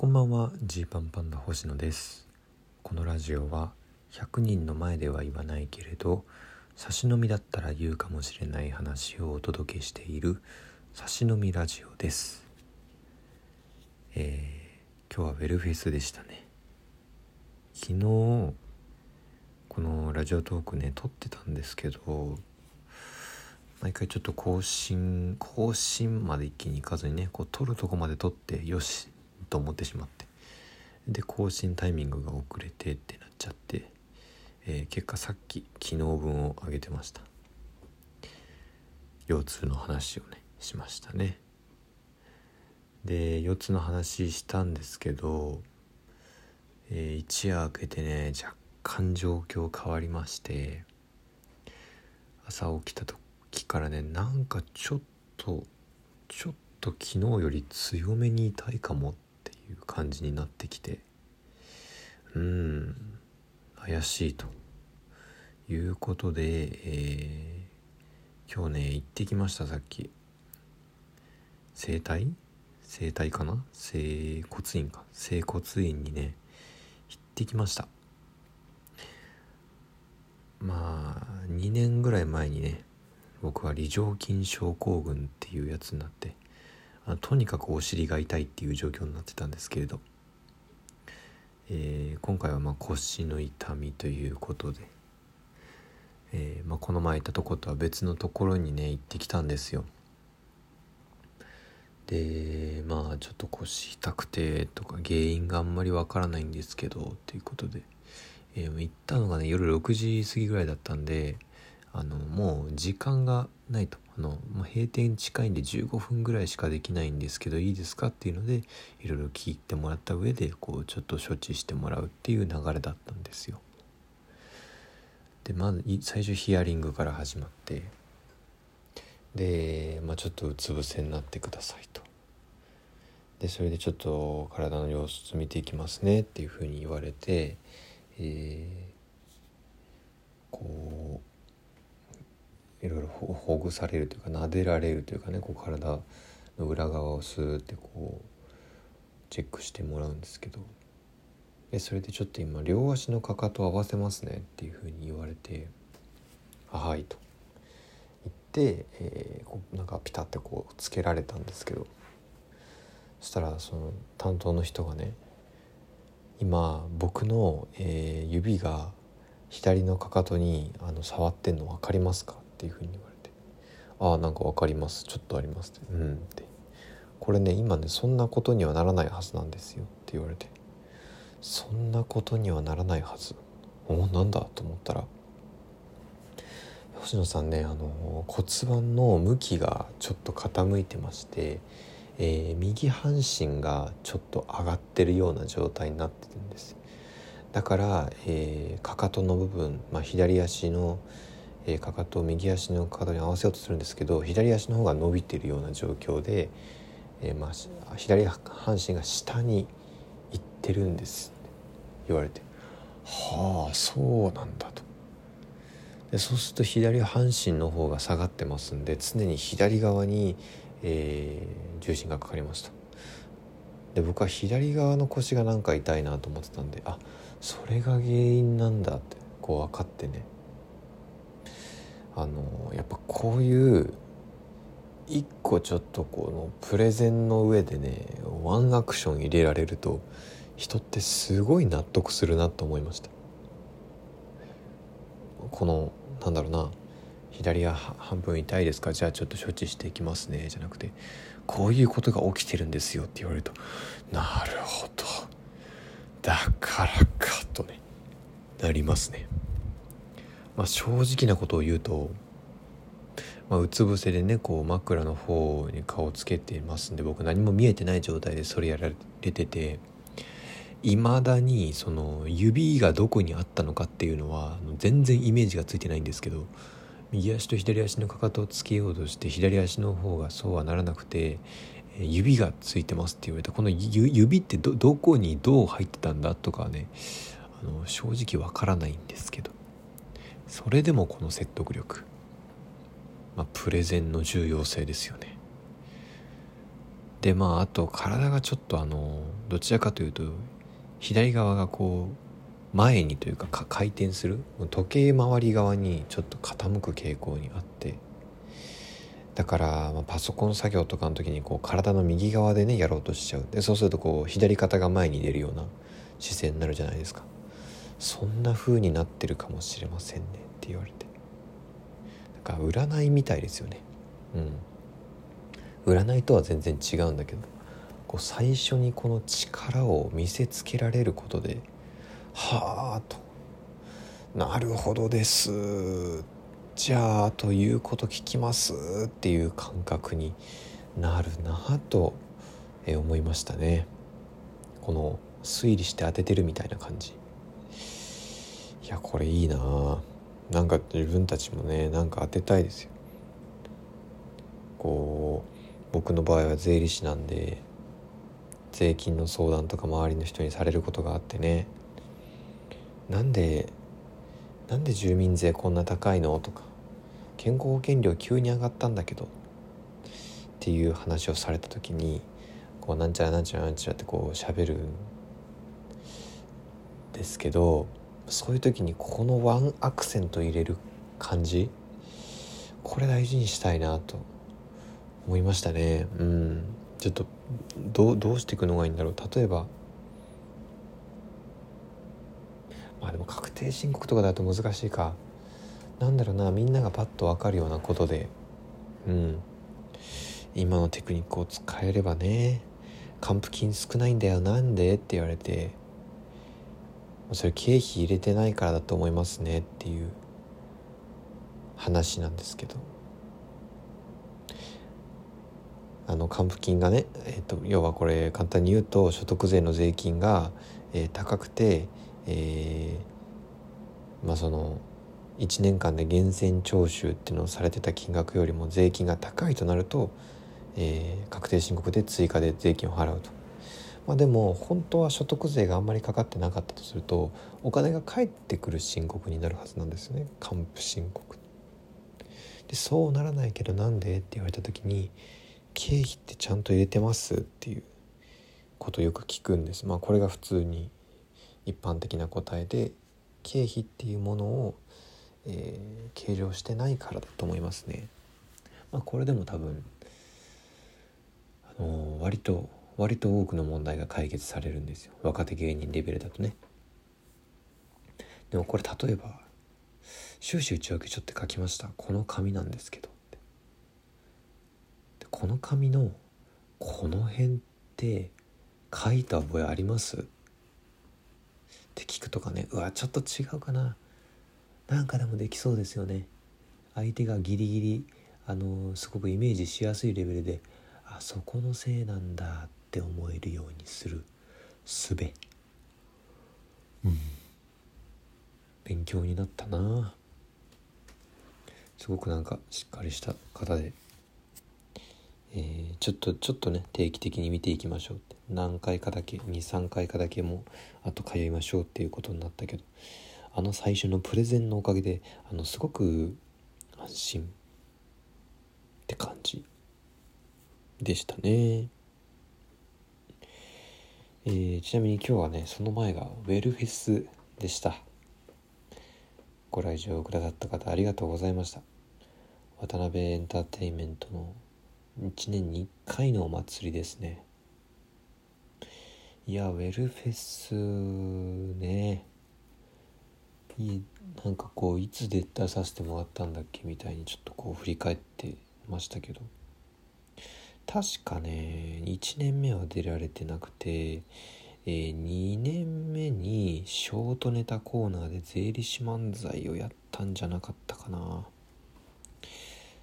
こんばんはジーパンパンダ星野です。このラジオは100人の前では言わないけれど差し飲みだったら言うかもしれない話をお届けしている差し飲みラジオです。えー、今日はウェルフェスでしたね。昨日このラジオトークね撮ってたんですけど毎回ちょっと更新更新まで一気に行かずにねこう撮るとこまで撮ってよしと思ってしまって。で更新タイミングが遅れてってなっちゃって、えー、結果さっき昨日分を上げてました。腰痛の話をねしましたね。で腰痛の話したんですけど、えー、一夜明けてね若干状況変わりまして朝起きた時からねなんかちょっとちょっと昨日より強めに痛いかもってう感じになってきてうん怪しいということで、えー、今日ね行ってきましたさっき。整体？整体かな？整骨院か。整骨院にね行ってきました。まあ2年ぐらい前にね僕は梨状筋症候群っていうやつになってとにかくお尻が痛いっていう状況になってたんですけれど、えー、今回はま腰の痛みということで、えー、ま、この前行ったとことは別のところにね行ってきたんですよ。でまあちょっと腰痛くてとか原因があんまりわからないんですけどということで、えー、行ったのがね夜6時過ぎぐらいだったんであのもう時間がないとあの、まあ、閉店近いんで15分ぐらいしかできないんですけどいいですかっていうのでいろいろ聞いてもらった上でこうちょっと処置してもらうっていう流れだったんですよ。でまず最初ヒアリングから始まってで、まあ、ちょっとうつ伏せになってくださいと。でそれでちょっと体の様子見ていきますねっていうふうに言われて、えー、こういろいろほぐされるというか撫でられるというかねこう体の裏側をスーってこうチェックしてもらうんですけど。でそれでちょっと今両足のかかと合わせますねっていうふうに言われて「あはい」と。言って、えー、こうなんかピタッてこうつけられたんですけど。そしたらその担当の人がね今僕の、えー、指が左のかかとにあの触ってんの分かりますか？っていうふうに言われて「ああなんか分かります。ちょっとあります」って「うん」って「これね今ねそんなことにはならないはずなんですよ」って言われて「そんなことにはならないはず」おなんだと思ったら。星野さんねあの骨盤の向きがちょっと傾いてまして、えー、右半身がちょっと上がってるような状態になってるんです。だから、えー、かかとの部分、まあ、左足のえ、かかとを右足のかかとに合わせようとするんですけど左足の方が伸びているような状況で、え、まあ、左半身が下に行ってるんですって言われて。はあそうなんだと。でそうすると左半身の方が下がってますんで常に左側に、えー、重心がかかりましたで僕は左側の腰がなんか痛いなと思ってたんであそれが原因なんだってこう分かってね。あのやっぱこういう一個ちょっとこのプレゼンの上でねワンアクション入れられると人ってすごい納得するなと思いました。このなんだろうな左は半分痛いですか？じゃあちょっと処置していきますね。じゃなくてこういうことが起きてるんですよって言われるとなるほど。だからかとねなりますね。まあ、正直なことを言うと、まあ、うつ伏せでねこう枕の方に顔をつけてますんで僕何も見えてない状態でそれやられてていまだにその指がどこにあったのかっていうのは全然イメージがついてないんですけど右足と左足のかかとをつけようとして左足の方がそうはならなくて指がついてますって言われた。この指ってどこにどう入ってたんだとかねあの正直わからないんですけど。それでもこの説得力、まあ、プレゼンの重要性ですよね。でまああと体がちょっとあのどちらかというと左側がこう前にというか回転する時計回り側にちょっと傾く傾向にあって。だから、まあ、パソコン作業とかの時にこう体の右側でねやろうとしちゃうでそうするとこう左肩が前に出るような姿勢になるじゃないですか。そんな風になってるかもしれませんねって言われて。なんか占いみたいですよね。うん。占いとは全然違うんだけどこう最初にこの力を見せつけられることではあとなるほどです。じゃあということ聞きますっていう感覚になるなと思いましたね。この推理して当ててるみたいな感じ。いやこれいいな。なんか自分たちもねなんか当てたいですよ。こう僕の場合は税理士なんで税金の相談とか周りの人にされることがあってね。なんでなんで住民税こんな高いの？とか健康保険料急に上がったんだけど。っていう話をされた時にこうなんちゃらなんちゃらなんちゃらってこう喋るんですけどそういう時にこのワンアクセント入れる感じ？これ大事にしたいなと思いましたね。うん。ちょっとどうどうしていくのがいいんだろう？例えばまあでも確定申告とかだと難しいか。なんだろうなみんながパッと分かるようなことで。うん。今のテクニックを使えればね。還付金少ないんだよ。なんで？って言われて。それ経費入れてないからだと思いますねっていう話なんですけどあの還付金がね、えーと、要はこれ簡単に言うと所得税の税金が、えー、高くて、えー、まあその1年間で源泉徴収っていうのをされてた金額よりも税金が高いとなると、えー、確定申告で追加で税金を払うと。まあ、でも本当は所得税があんまりかかってなかったとするとお金が返ってくる申告になるはずなんですよね。還付申告でそうならないけどなんでって言われた時に経費ってちゃんと入れてますっていうことをよく聞くんです。まあこれが普通に一般的な答えで経費っていうものをえー、計上してないからだと思いますね。まあ、これでも多分、あのー、割と割と多くの問題が解決されるんですよ。若手芸人レベルだとね。でもこれ例えば終始内訳ちょっと書きました。この紙なんですけど。でこの紙のこの辺って書いた覚えあります？って聞くとかね。うわちょっと違うかな。なんかでもできそうですよね。相手がギリギリあのすごくイメージしやすいレベルであそこのせいなんだ。っって思えるようにする術。うん。勉強になったな。すごくなんかしっかりした方で、えー、ちょっとちょっとね定期的に見ていきましょうって。何回かだけ23回かだけもあと通いましょうっていうことになったけど。あの最初のプレゼンのおかげであのすごく安心って感じでしたね。えー、ちなみに今日はねその前がウェルフェスでした。ご来場くださった方ありがとうございました。渡辺エンターテインメントの1年に1回のお祭りですね。いやウェルフェスね。いなんかこういつ出させてもらったんだっけみたいにちょっとこう振り返ってましたけど。確かね1年目は出られてなくて、えー、2年目にショートネタコーナーで税理士漫才をやったんじゃなかったかな。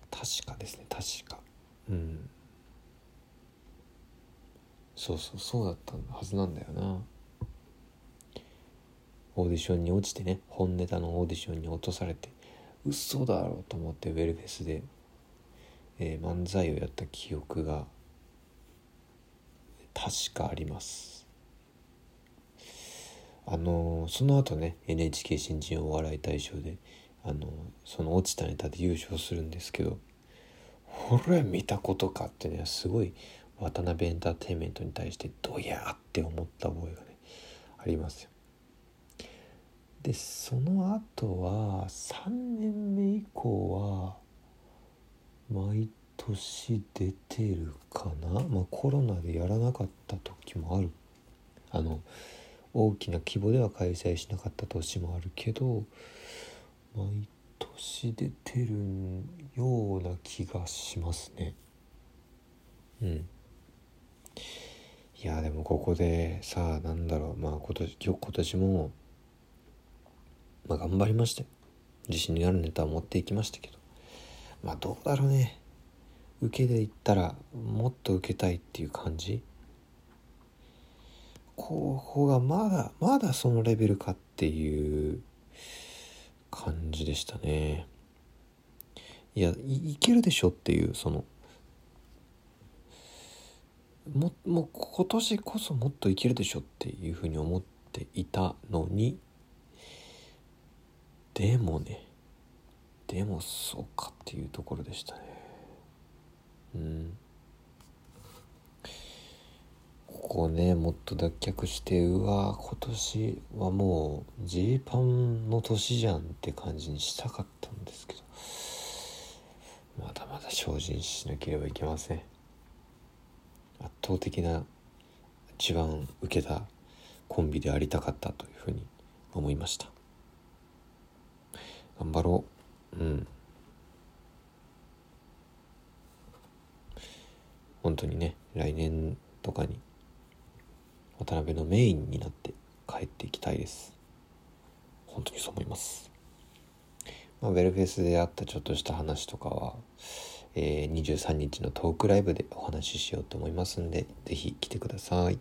確かですね確か。うん。そうそうそうだったはずなんだよな。オーディションに落ちてね本ネタのオーディションに落とされて嘘だろうと思ってウェルフェスで、えー、漫才をやった記憶が確かあります。あのー、その後ね NHK 新人お笑い大賞であのー、その落ちたネタで優勝するんですけどこれ見たことかってねすごい渡辺エンターテインメントに対してどやーって思った覚えがねありますよ。でその後は3年目以降は毎年出てるかな？まあコロナでやらなかった時もある。あの大きな規模では開催しなかった年もあるけど毎年出てるような気がしますね。うん。いやでもここでさあなんだろう。まあ今年今年もまあ頑張りました自信になるネタを持っていきましたけど。まあどうだろうね。受けで言ったらもっと受けたいっていう感じ？候補がまだまだそのレベルかっていう感じでしたね。いやいけるでしょっていうそのももう今年こそもっといけるでしょっていうふうに思っていたのに。でもねでもそうかっていうところでしたね。うん。ここねもっと脱却してうわ今年はもうジーパンの年じゃんって感じにしたかったんですけどまだまだ精進しなければいけません。圧倒的な一番受けたコンビでありたかったというふうに思いました。頑張ろう。うん。本当にね来年とかに渡辺のメインになって帰っていきたいです。本当にそう思います。まあ、ウェルフェスであったちょっとした話とかは、えー、23日のトークライブでお話ししようと思いますんで是非来てください。